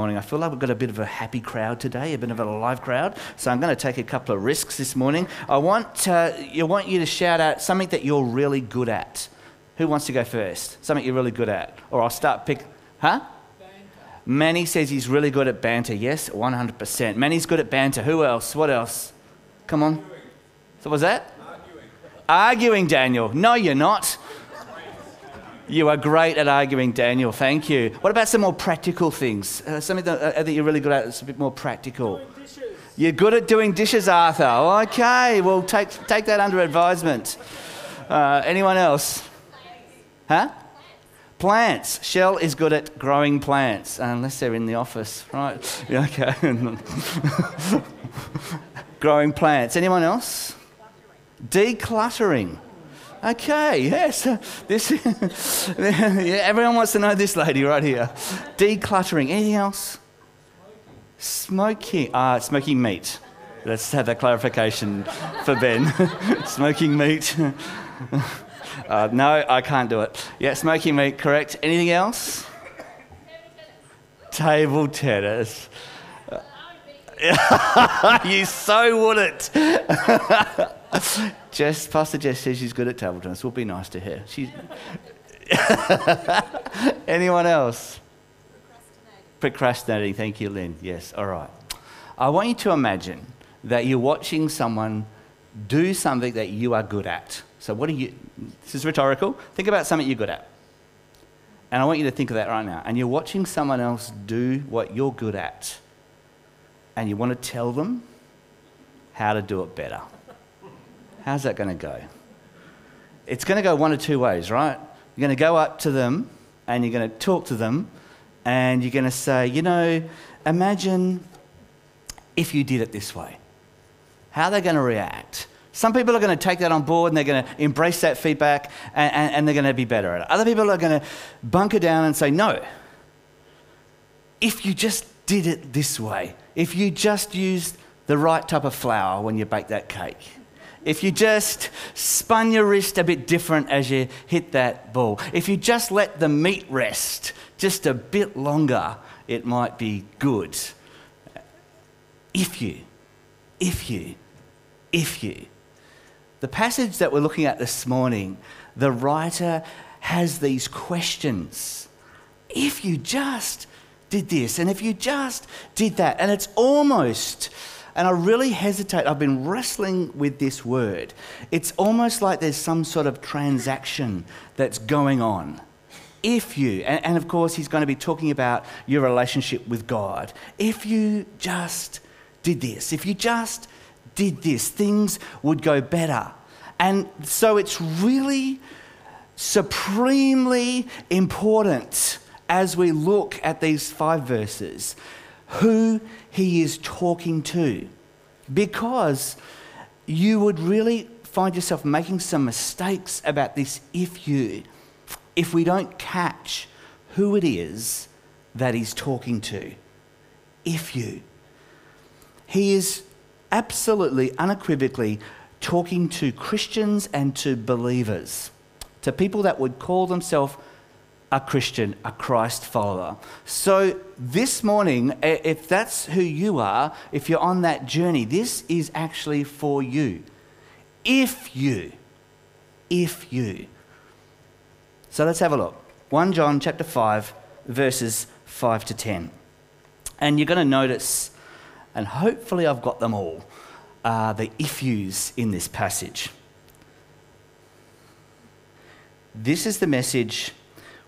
morning. I feel like we've got a bit of a happy crowd today, a bit of a live crowd. So I'm going to take a couple of risks this morning. I want, uh, I want you to shout out something that you're really good at. Who wants to go first? Something you're really good at. Or I'll start pick. Huh? Manny says he's really good at banter. Yes, 100%. Manny's good at banter. Who else? What else? Come on. So was that? Arguing. Arguing, Daniel. No, you're not. You are great at arguing, Daniel. Thank you. What about some more practical things? Uh, something that, uh, that, you're really good at that's a bit more practical. You're good at doing dishes, Arthur. Okay, well, take, take that under advisement. Uh, anyone else? Huh? Plants. Shell is good at growing plants, unless they're in the office, right? Yeah, okay. growing plants. Anyone else? Decluttering. Okay, yes. This, everyone wants to know this lady right here. Decluttering. Anything else? Smoking. Ah, smoking meat. Let's have that clarification for Ben. smoking meat. Uh, no, I can't do it. Yeah, smoking meat, correct. Anything else? Table tennis. you so wouldn't. Jess, Pastor Jess says she's good at table tennis. Will be nice to. She's. Anyone else? Procrastinating. Procrastinating. Thank you, Lynn. Yes. All right. I want you to imagine that you're watching someone do something that you are good at. So, what are you? This is rhetorical. Think about something you're good at. And I want you to think of that right now. And you're watching someone else do what you're good at. And you want to tell them how to do it better. How's that going to go? It's going to go one of two ways, right? You're going to go up to them and you're going to talk to them and you're going to say, you know, imagine if you did it this way. How are they going to react? Some people are going to take that on board and they're going to embrace that feedback and, and, and they're going to be better at it. Other people are going to bunker down and say, no, if you just did it this way, if you just used the right type of flour when you bake that cake, if you just spun your wrist a bit different as you hit that ball, if you just let the meat rest just a bit longer, it might be good. If you, if you, if you. The passage that we're looking at this morning, the writer has these questions. If you just did this, and if you just did that, and it's almost and I really hesitate. I've been wrestling with this word. It's almost like there's some sort of transaction that's going on. If you, and, and of course, he's going to be talking about your relationship with God. If you just did this, if you just did this, things would go better. And so it's really supremely important as we look at these five verses who he is talking to. Because you would really find yourself making some mistakes about this if you, if we don't catch who it is that he's talking to. If you. He is absolutely, unequivocally talking to Christians and to believers, to people that would call themselves a Christian, a Christ follower. So, this morning, if that's who you are, if you're on that journey, this is actually for you. If you, if you. So, let's have a look. 1 John chapter 5, verses 5 to 10. And you're going to notice, and hopefully I've got them all, uh, the if yous in this passage. This is the message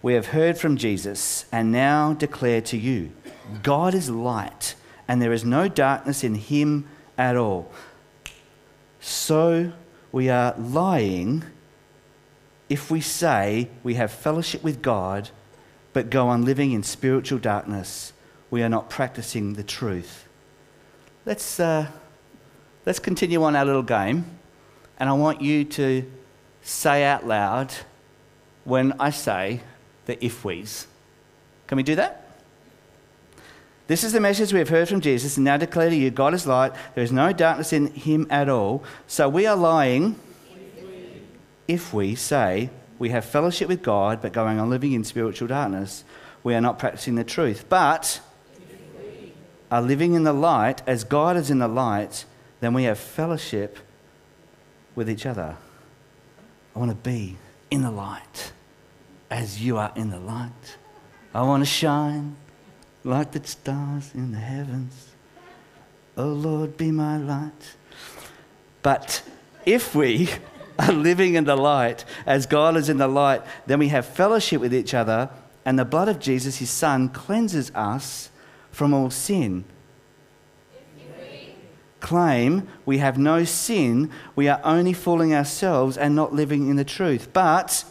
we have heard from Jesus and now declare to you God is light, and there is no darkness in him at all. So we are lying if we say we have fellowship with God, but go on living in spiritual darkness. We are not practicing the truth. Let's, uh, let's continue on our little game, and I want you to say out loud when I say, the if we's. Can we do that? This is the message we have heard from Jesus and now declare to you God is light, there is no darkness in him at all. So we are lying if we, if we say we have fellowship with God but going on living in spiritual darkness. We are not practicing the truth. But are living in the light as God is in the light, then we have fellowship with each other. I want to be in the light as you are in the light. I want to shine like the stars in the heavens. Oh Lord, be my light. But if we are living in the light as God is in the light, then we have fellowship with each other, and the blood of Jesus, his Son, cleanses us from all sin. Claim we have no sin, we are only fooling ourselves and not living in the truth. But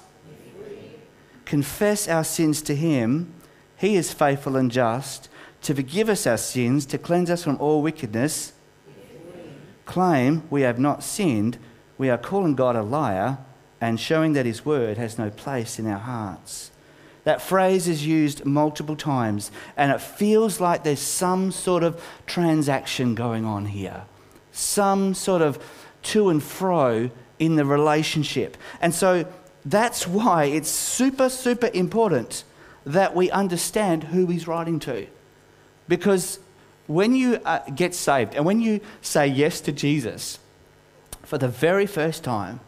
confess our sins to him, he is faithful and just to forgive us our sins, to cleanse us from all wickedness. Claim we have not sinned, we are calling God a liar and showing that his word has no place in our hearts. That phrase is used multiple times, and it feels like there's some sort of transaction going on here, some sort of to and fro in the relationship. And so that's why it's super, super important that we understand who he's writing to. Because when you uh, get saved and when you say yes to Jesus for the very first time,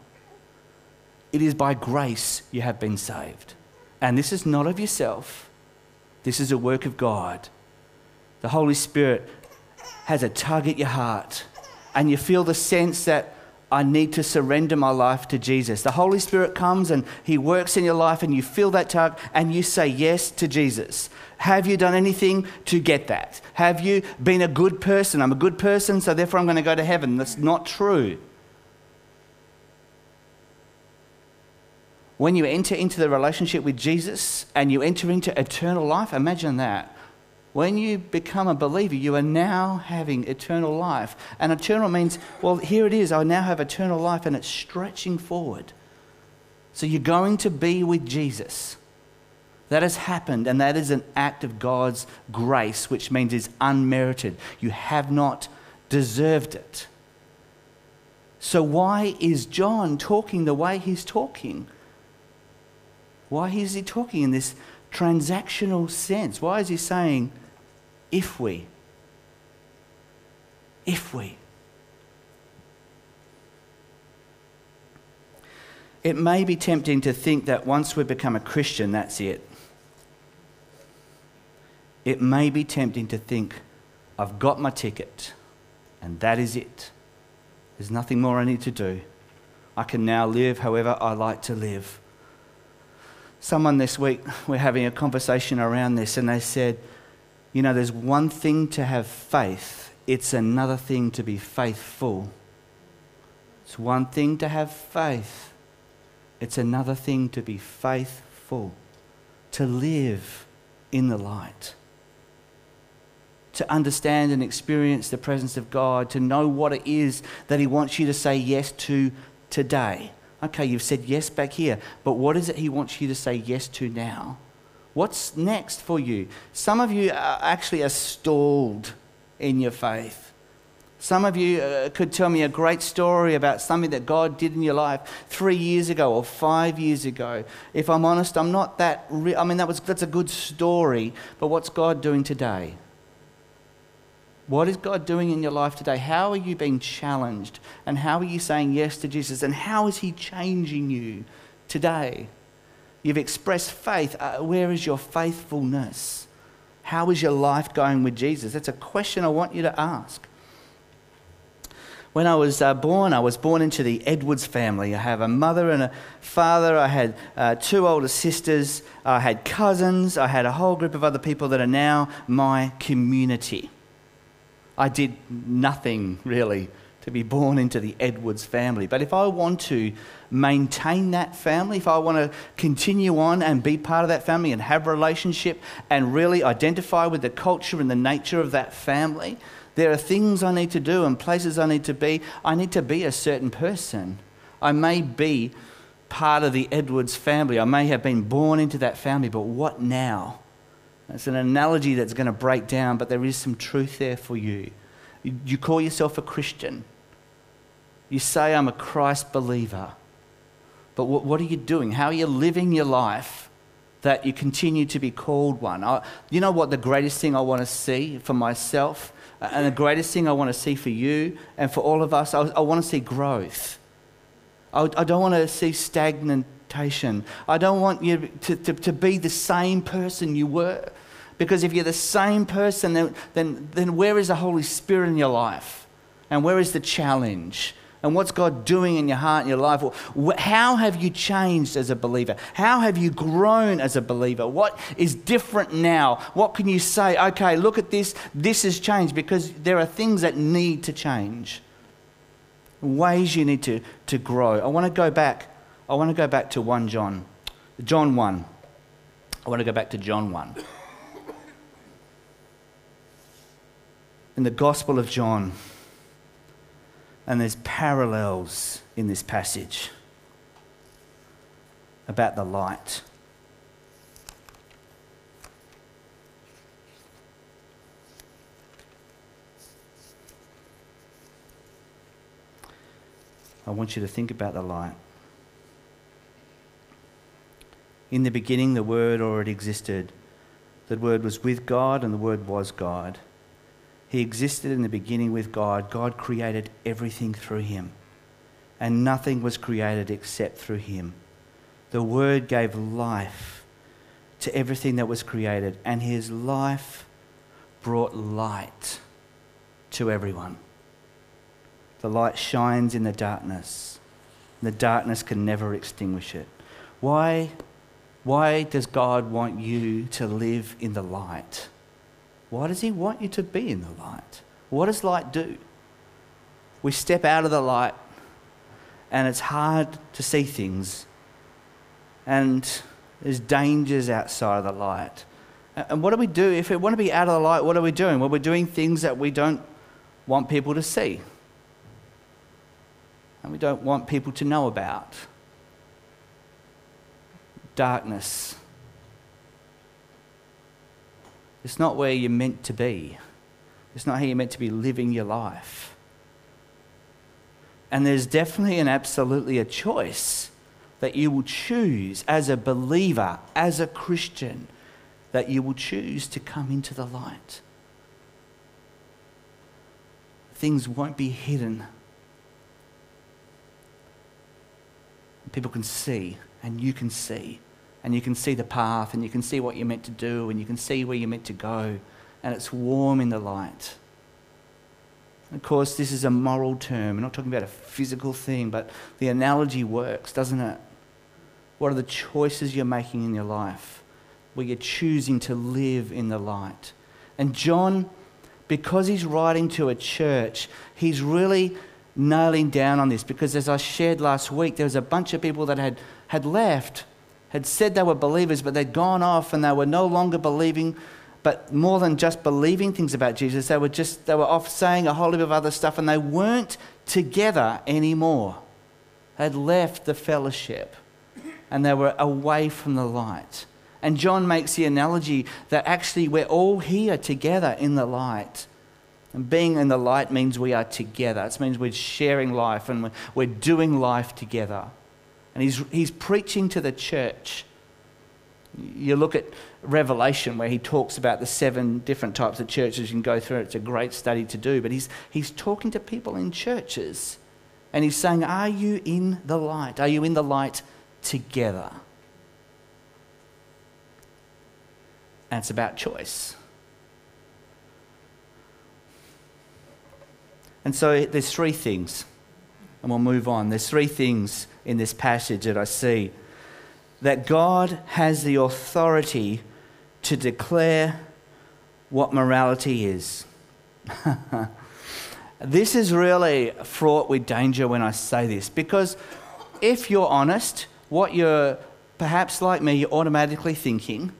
it is by grace you have been saved. And this is not of yourself, this is a work of God. The Holy Spirit has a tug at your heart, and you feel the sense that I need to surrender my life to Jesus. The Holy Spirit comes and He works in your life, and you feel that tug, and you say yes to Jesus. Have you done anything to get that? Have you been a good person? I'm a good person, so therefore I'm going to go to heaven. That's not true. When you enter into the relationship with Jesus and you enter into eternal life, imagine that. When you become a believer, you are now having eternal life. And eternal means, well, here it is. I now have eternal life, and it's stretching forward. So you're going to be with Jesus. That has happened, and that is an act of God's grace, which means it's unmerited. You have not deserved it. So, why is John talking the way he's talking? Why is he talking in this transactional sense? Why is he saying, if we? If we. It may be tempting to think that once we become a Christian, that's it it may be tempting to think, I've got my ticket, and that is it. There's nothing more I need to do. I can now live however I like to live. Someone this week, we're having a conversation around this, and they said, You know, there's one thing to have faith, it's another thing to be faithful. It's one thing to have faith, it's another thing to be faithful, to live in the light to understand and experience the presence of God, to know what it is that He wants you to say yes to today. Okay, you've said yes back here, but what is it He wants you to say yes to now? What's next for you? Some of you are actually are stalled in your faith. Some of you uh, could tell me a great story about something that God did in your life three years ago or five years ago. If I'm honest, I'm not that. Re- I mean, that was that's a good story, but what's God doing today? What is God doing in your life today? How are you being challenged? And how are you saying yes to Jesus? And how is He changing you today? You've expressed faith. Uh, where is your faithfulness? How is your life going with Jesus? That's a question I want you to ask. When I was uh, born, I was born into the Edwards family. I have a mother and a father. I had uh, two older sisters. I had cousins. I had a whole group of other people that are now my community. I did nothing really to be born into the Edwards family. But if I want to maintain that family, if I want to continue on and be part of that family and have a relationship and really identify with the culture and the nature of that family, there are things I need to do and places I need to be. I need to be a certain person. I may be part of the Edwards family. I may have been born into that family, but what now? It's an analogy that's going to break down, but there is some truth there for you. You call yourself a Christian. You say, I'm a Christ believer. But what, what are you doing? How are you living your life that you continue to be called one. I, you know what the greatest thing I want to see for myself, and the greatest thing I want to see for you and for all of us, I, I want to see growth. I, I don't want to see stagnation. I don't want you to, to, to be the same person you were. Because if you're the same person, then, then, then where is the Holy Spirit in your life? And where is the challenge? And what's God doing in your heart and your life? How have you changed as a believer? How have you grown as a believer? What is different now? What can you say? Okay, look at this. This has changed because there are things that need to change, ways you need to, to grow. I want to go back. I want to go back to 1 John, John 1. I want to go back to John 1. In the Gospel of John, and there's parallels in this passage about the light. I want you to think about the light. In the beginning, the Word already existed. The Word was with God, and the Word was God. He existed in the beginning with God. God created everything through him, and nothing was created except through him. The Word gave life to everything that was created, and his life brought light to everyone. The light shines in the darkness. The darkness can never extinguish it. Why, why does God want you to live in the light? Why does He want you to be in the light? What does light do? We step out of the light and it's hard to see things, and there's dangers outside of the light. And what do we do? If we want to be out of the light, what are we doing? Well, we're doing things that we don't want people to see. And we don't want people to know about. Darkness, It's not where you're meant to be. It's not how you're meant to be living your life. And there's definitely and absolutely a choice that you will choose as a believer, as a Christian, that you will choose to come into the light. Things won't be hidden. People can see, and you can see and you can see the path and you can see what you're meant to do and you can see where you're meant to go and it's warm in the light. Of course, this is a moral term. We're not talking about a physical thing, but the analogy works, doesn't it? What are the choices you're making in your life where you're choosing to live in the light? And John, because he's writing to a church, he's really nailing down on this because as I shared last week, there was a bunch of people that had, had left had said they were believers, but they'd gone off and they were no longer believing, but more than just believing things about Jesus, they were just they were off saying a whole heap of other stuff and they weren't together anymore. They'd left the fellowship and they were away from the light. And John makes the analogy that actually we're all here together in the light. And being in the light means we are together. It means we're sharing life and we're doing life together. And he's, he's preaching to the church. You look at Revelation, where he talks about the seven different types of churches. You can go through it, it's a great study to do. But he's, he's talking to people in churches. And he's saying, Are you in the light? Are you in the light together? And it's about choice. And so there's three things, and we'll move on. There's three things in this passage that I see that God has the authority to declare what morality is. this is really fraught with danger when I say this because if you're honest, what you're perhaps like me, you're automatically thinking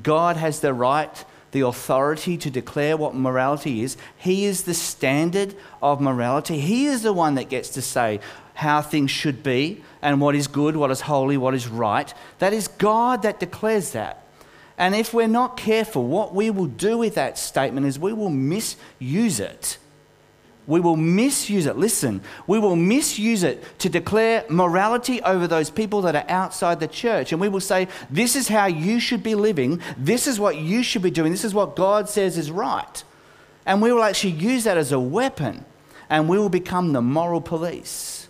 God has the right, the authority to declare what morality is. He is the standard of morality. He is the one that gets to say, how things should be and what is good, what is holy, what is right. That is God that declares that. And if we're not careful, what we will do with that statement is we will misuse it. We will misuse it. Listen, we will misuse it to declare morality over those people that are outside the church. And we will say, This is how you should be living. This is what you should be doing. This is what God says is right. And we will actually use that as a weapon. And we will become the moral police.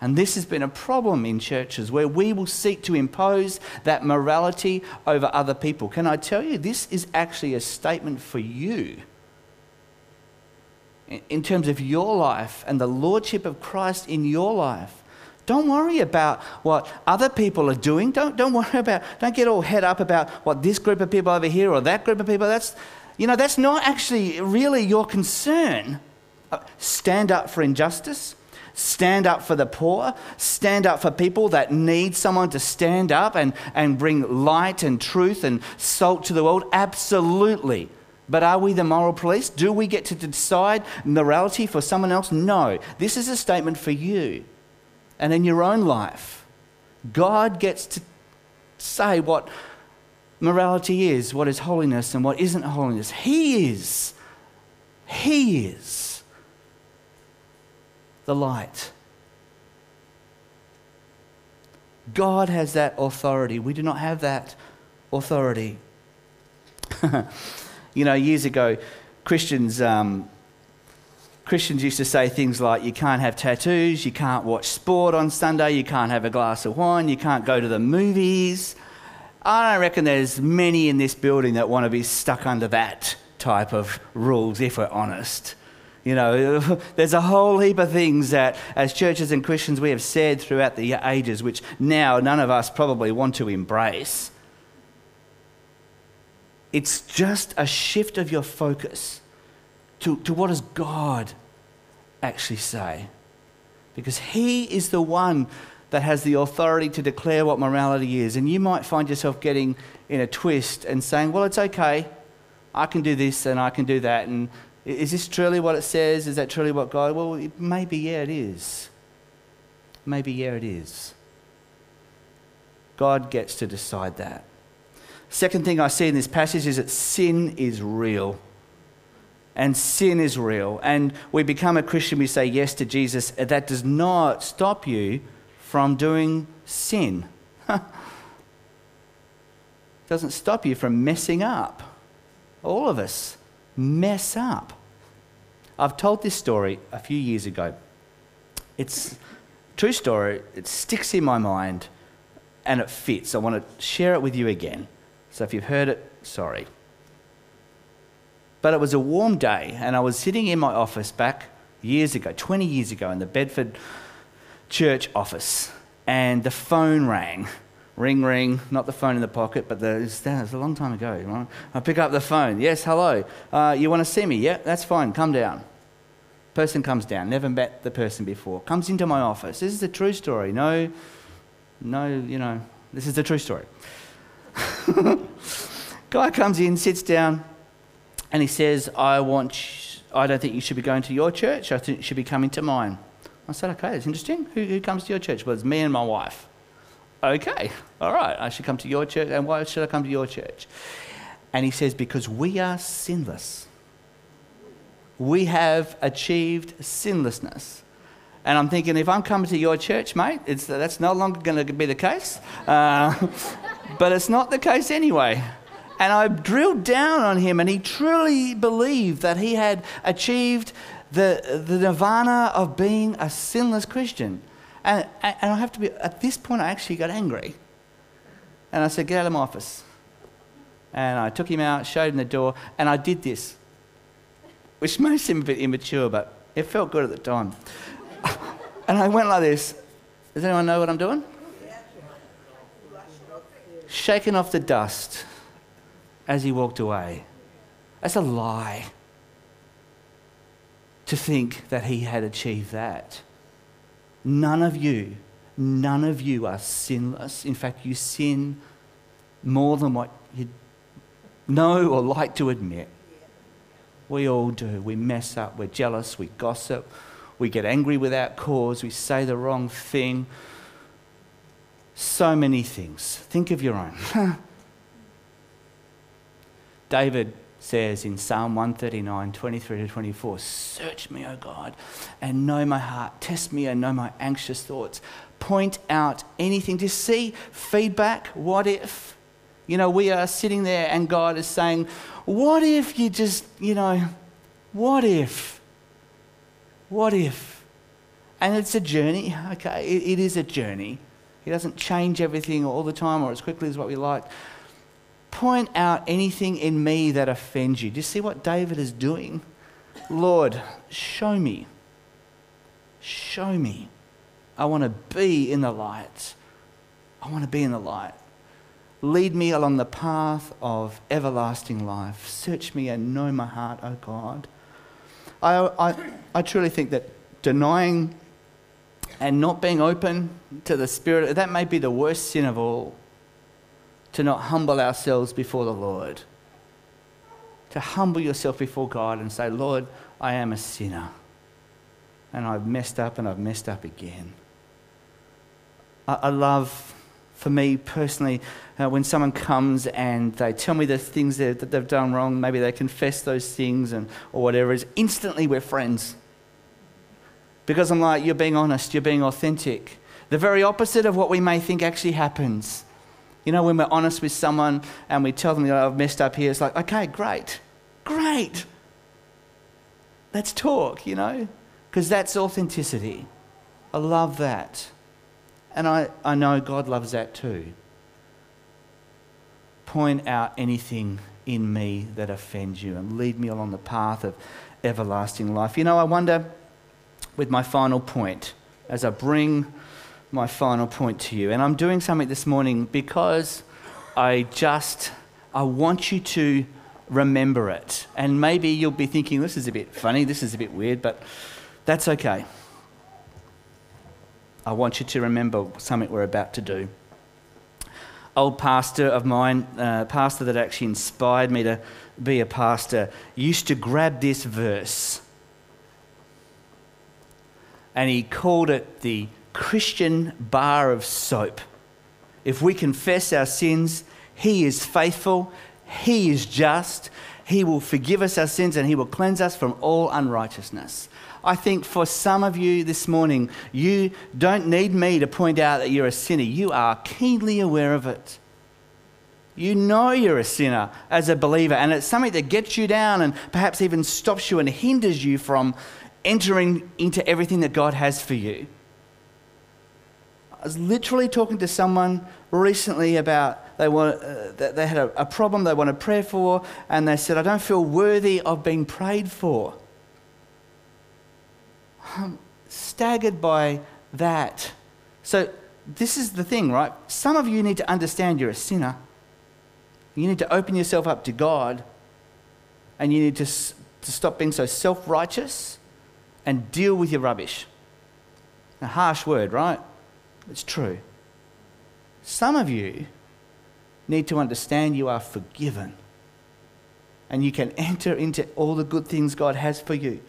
And this has been a problem in churches where we will seek to impose that morality over other people. Can I tell you, this is actually a statement for you in terms of your life and the lordship of Christ in your life. Don't worry about what other people are doing. Don't, don't worry about, don't get all head up about what this group of people over here or that group of people. That's, you know, that's not actually really your concern. Uh, stand up for injustice. Stand up for the poor. Stand up for people that need someone to stand up and, and bring light and truth and salt to the world. Absolutely. But are we the moral police? Do we get to decide morality for someone else? No. This is a statement for you and in your own life. God gets to say what morality is, what is holiness, and what isn't holiness. He is. He is the light. God has that authority. We do not have that authority. You know, years ago, Christians, um, Christians used to say things like, you can't have tattoos, you can't watch sport on Sunday, you can't have a glass of wine, you can't go to the movies. I don't reckon there's many in this building that want to be stuck under that type of rules, if we're honest. You know, there's a whole heap of things that, as churches and Christians, we have said throughout the ages, which now none of us probably want to embrace. It's just a shift of your focus to, to what does God actually say? Because He is the one that has the authority to declare what morality is. And you might find yourself getting in a twist and saying, well, it's okay. I can do this and I can do that. And is this truly what it says? Is that truly what God? Well, maybe, yeah, it is. Maybe, yeah, it is. God gets to decide that. Second thing I see in this passage is that sin is real. And sin is real. And we become a Christian, we say yes to Jesus. That does not stop you from doing sin. doesn't stop you from messing up. All of us mess up. I've told this story a few years ago. It's a true story. It sticks in my mind and it fits. I want to share it with you again. So if you've heard it, sorry. But it was a warm day, and I was sitting in my office back years ago, 20 years ago, in the Bedford church office, and the phone rang. Ring, ring, not the phone in the pocket, but the, was a long time ago. I pick up the phone. Yes, hello. Uh, you want to see me? Yeah, that's fine. Come down. Person comes down. Never met the person before. Comes into my office. This is a true story. No, no, you know, this is the true story. Guy comes in, sits down, and he says, I want, I don't think you should be going to your church. I think you should be coming to mine. I said, okay, that's interesting. Who, who comes to your church? Well, it's me and my wife. Okay, all right, I should come to your church. And why should I come to your church? And he says, because we are sinless. We have achieved sinlessness. And I'm thinking, if I'm coming to your church, mate, that's no longer going to be the case. Uh, but it's not the case anyway. And I drilled down on him, and he truly believed that he had achieved the, the nirvana of being a sinless Christian. And, and I have to be, at this point, I actually got angry. And I said, Get out of my office. And I took him out, showed him the door, and I did this, which may seem a bit immature, but it felt good at the time. and I went like this. Does anyone know what I'm doing? Shaking off the dust as he walked away. That's a lie to think that he had achieved that. None of you, none of you are sinless. In fact, you sin more than what you know or like to admit. We all do. We mess up, we're jealous, we gossip, we get angry without cause, we say the wrong thing. So many things. Think of your own. David says in Psalm 139, 23 to 24 Search me, O God, and know my heart. Test me and know my anxious thoughts. Point out anything. to see feedback? What if? You know, we are sitting there and God is saying, What if you just, you know, what if? What if? And it's a journey, okay? it, it is a journey. He doesn't change everything all the time or as quickly as what we like. Point out anything in me that offends you. Do you see what David is doing? Lord, show me. Show me. I want to be in the light. I want to be in the light. Lead me along the path of everlasting life. Search me and know my heart, O oh God. I, I, I truly think that denying and not being open to the Spirit, that may be the worst sin of all. To not humble ourselves before the Lord. To humble yourself before God and say, Lord, I am a sinner. And I've messed up and I've messed up again. I, I love, for me personally, uh, when someone comes and they tell me the things that, that they've done wrong, maybe they confess those things and, or whatever, is instantly we're friends. Because I'm like, you're being honest, you're being authentic. The very opposite of what we may think actually happens. You know, when we're honest with someone and we tell them, know, I've messed up here, it's like, okay, great, great. Let's talk, you know, because that's authenticity. I love that. And I, I know God loves that too point out anything in me that offends you and lead me along the path of everlasting life. You know, I wonder with my final point, as I bring my final point to you, and I'm doing something this morning because I just, I want you to remember it. And maybe you'll be thinking, this is a bit funny, this is a bit weird, but that's okay. I want you to remember something we're about to do old pastor of mine, uh, pastor that actually inspired me to be a pastor, used to grab this verse and he called it the Christian bar of soap. If we confess our sins, he is faithful, he is just, he will forgive us our sins and he will cleanse us from all unrighteousness. I think for some of you this morning, you don't need me to point out that you're a sinner. You are keenly aware of it. You know you're a sinner as a believer, and it's something that gets you down and perhaps even stops you and hinders you from entering into everything that God has for you. I was literally talking to someone recently about they, want, uh, they had a, a problem they wanted prayer for, and they said, I don't feel worthy of being prayed for. I'm staggered by that. So, this is the thing, right? Some of you need to understand you're a sinner. You need to open yourself up to God, and you need to, to stop being so self righteous and deal with your rubbish. A harsh word, right? It's true. Some of you need to understand you are forgiven and you can enter into all the good things God has for you.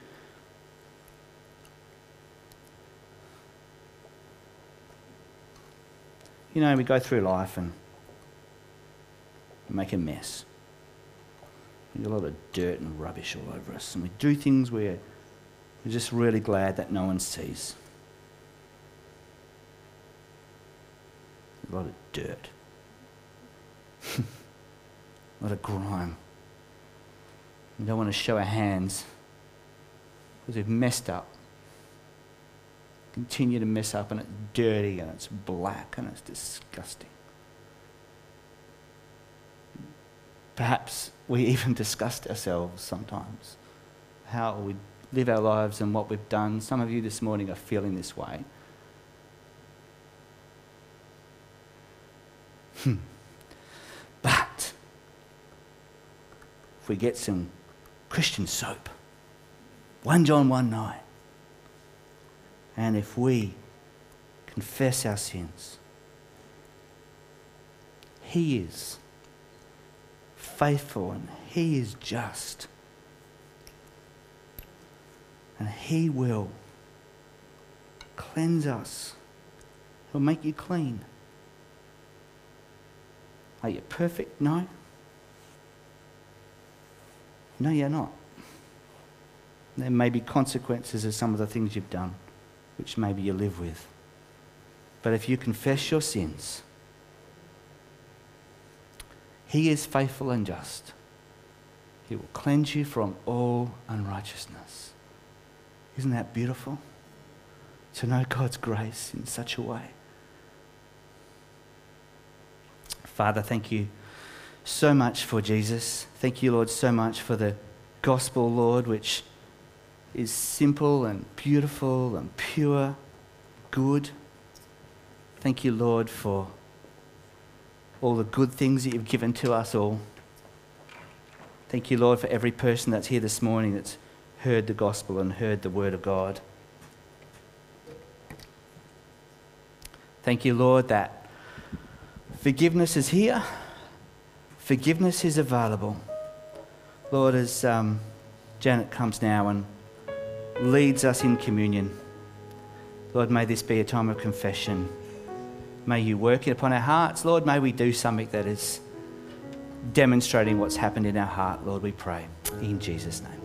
You know, we go through life and make a mess. We get a lot of dirt and rubbish all over us, and we do things where we're just really glad that no one sees. A lot of dirt, a lot of grime. We don't want to show our hands because we've messed up continue to mess up and it's dirty and it's black and it's disgusting. Perhaps we even disgust ourselves sometimes, how we live our lives and what we've done. Some of you this morning are feeling this way. Hmm. But if we get some Christian soap, 1 John 1 9, and if we confess our sins, He is faithful and He is just. And He will cleanse us, He'll make you clean. Are you perfect? No. No, you're not. There may be consequences of some of the things you've done, which maybe you live with. But if you confess your sins, He is faithful and just. He will cleanse you from all unrighteousness. Isn't that beautiful? To know God's grace in such a way. Father, thank you so much for Jesus. Thank you, Lord, so much for the gospel, Lord, which is simple and beautiful and pure, good. Thank you, Lord, for all the good things that you've given to us all. Thank you, Lord, for every person that's here this morning that's heard the gospel and heard the word of God. Thank you, Lord, that forgiveness is here, forgiveness is available. Lord, as um, Janet comes now and leads us in communion, Lord, may this be a time of confession. May you work it upon our hearts. Lord, may we do something that is demonstrating what's happened in our heart, Lord, we pray. In Jesus' name.